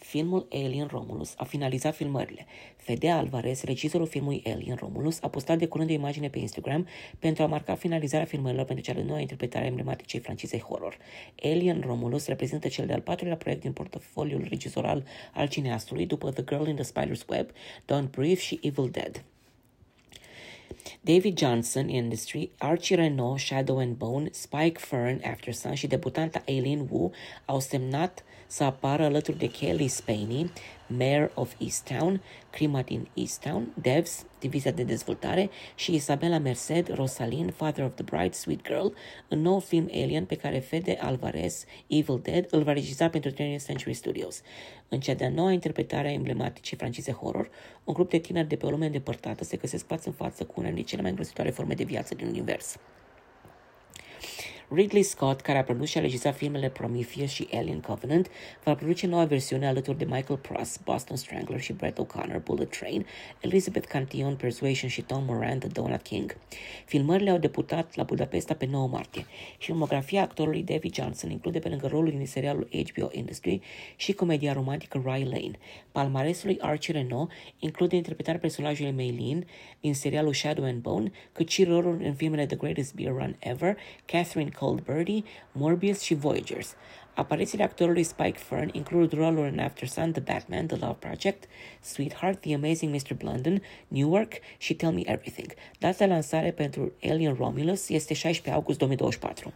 Filmul Alien Romulus a finalizat filmările. Fede Alvarez, regizorul filmului Alien Romulus, a postat de curând o imagine pe Instagram pentru a marca finalizarea filmărilor pentru cea de nouă interpretare emblematice francizei horror. Alien Romulus reprezintă cel de-al patrulea proiect din portofoliul regizoral al cineastului după The Girl in the Spider's Web, Don't Breathe și Evil Dead. David Johnson Industry, Archie Renault, Shadow and Bone, Spike Fern, Aftersun și debutanta Aileen Wu au semnat să apară alături de Kelly Spaney, Mayor of Easttown, Crima din Easttown, Devs, Divizia de Dezvoltare și Isabella Merced, Rosalyn, Father of the Bride, Sweet Girl, în nou film Alien pe care Fede Alvarez, Evil Dead, îl va regiza pentru 20th Century Studios. În cea de-a noua interpretare a emblematicii francize horror, un grup de tineri de pe o lume îndepărtată se găsesc față în față cu una dintre cele mai îngrozitoare forme de viață din univers. Ridley Scott, care a produs și a regizat filmele Prometheus și Alien Covenant, va produce noua versiune alături de Michael Pross, Boston Strangler și Brett O'Connor, Bullet Train, Elizabeth Cantillon, Persuasion și Tom Moran, The Donut King. Filmările au debutat la Budapesta pe 9 martie. Filmografia actorului David Johnson include pe lângă rolul din serialul HBO Industry și comedia romantică Rye Lane. Palmaresul lui Archie Renault include interpretarea personajului Maylin din serialul Shadow and Bone, cât și rolul în filmele The Greatest Beer Run Ever, Catherine Cold Birdie, Morbius și Voyagers. Aparițiile actorului Spike Fern includ roluri în After Sun, The Batman, The Love Project, Sweetheart, The Amazing Mr. Blunden, Newark și Tell Me Everything. Data de lansare pentru Alien Romulus este 16 august 2024.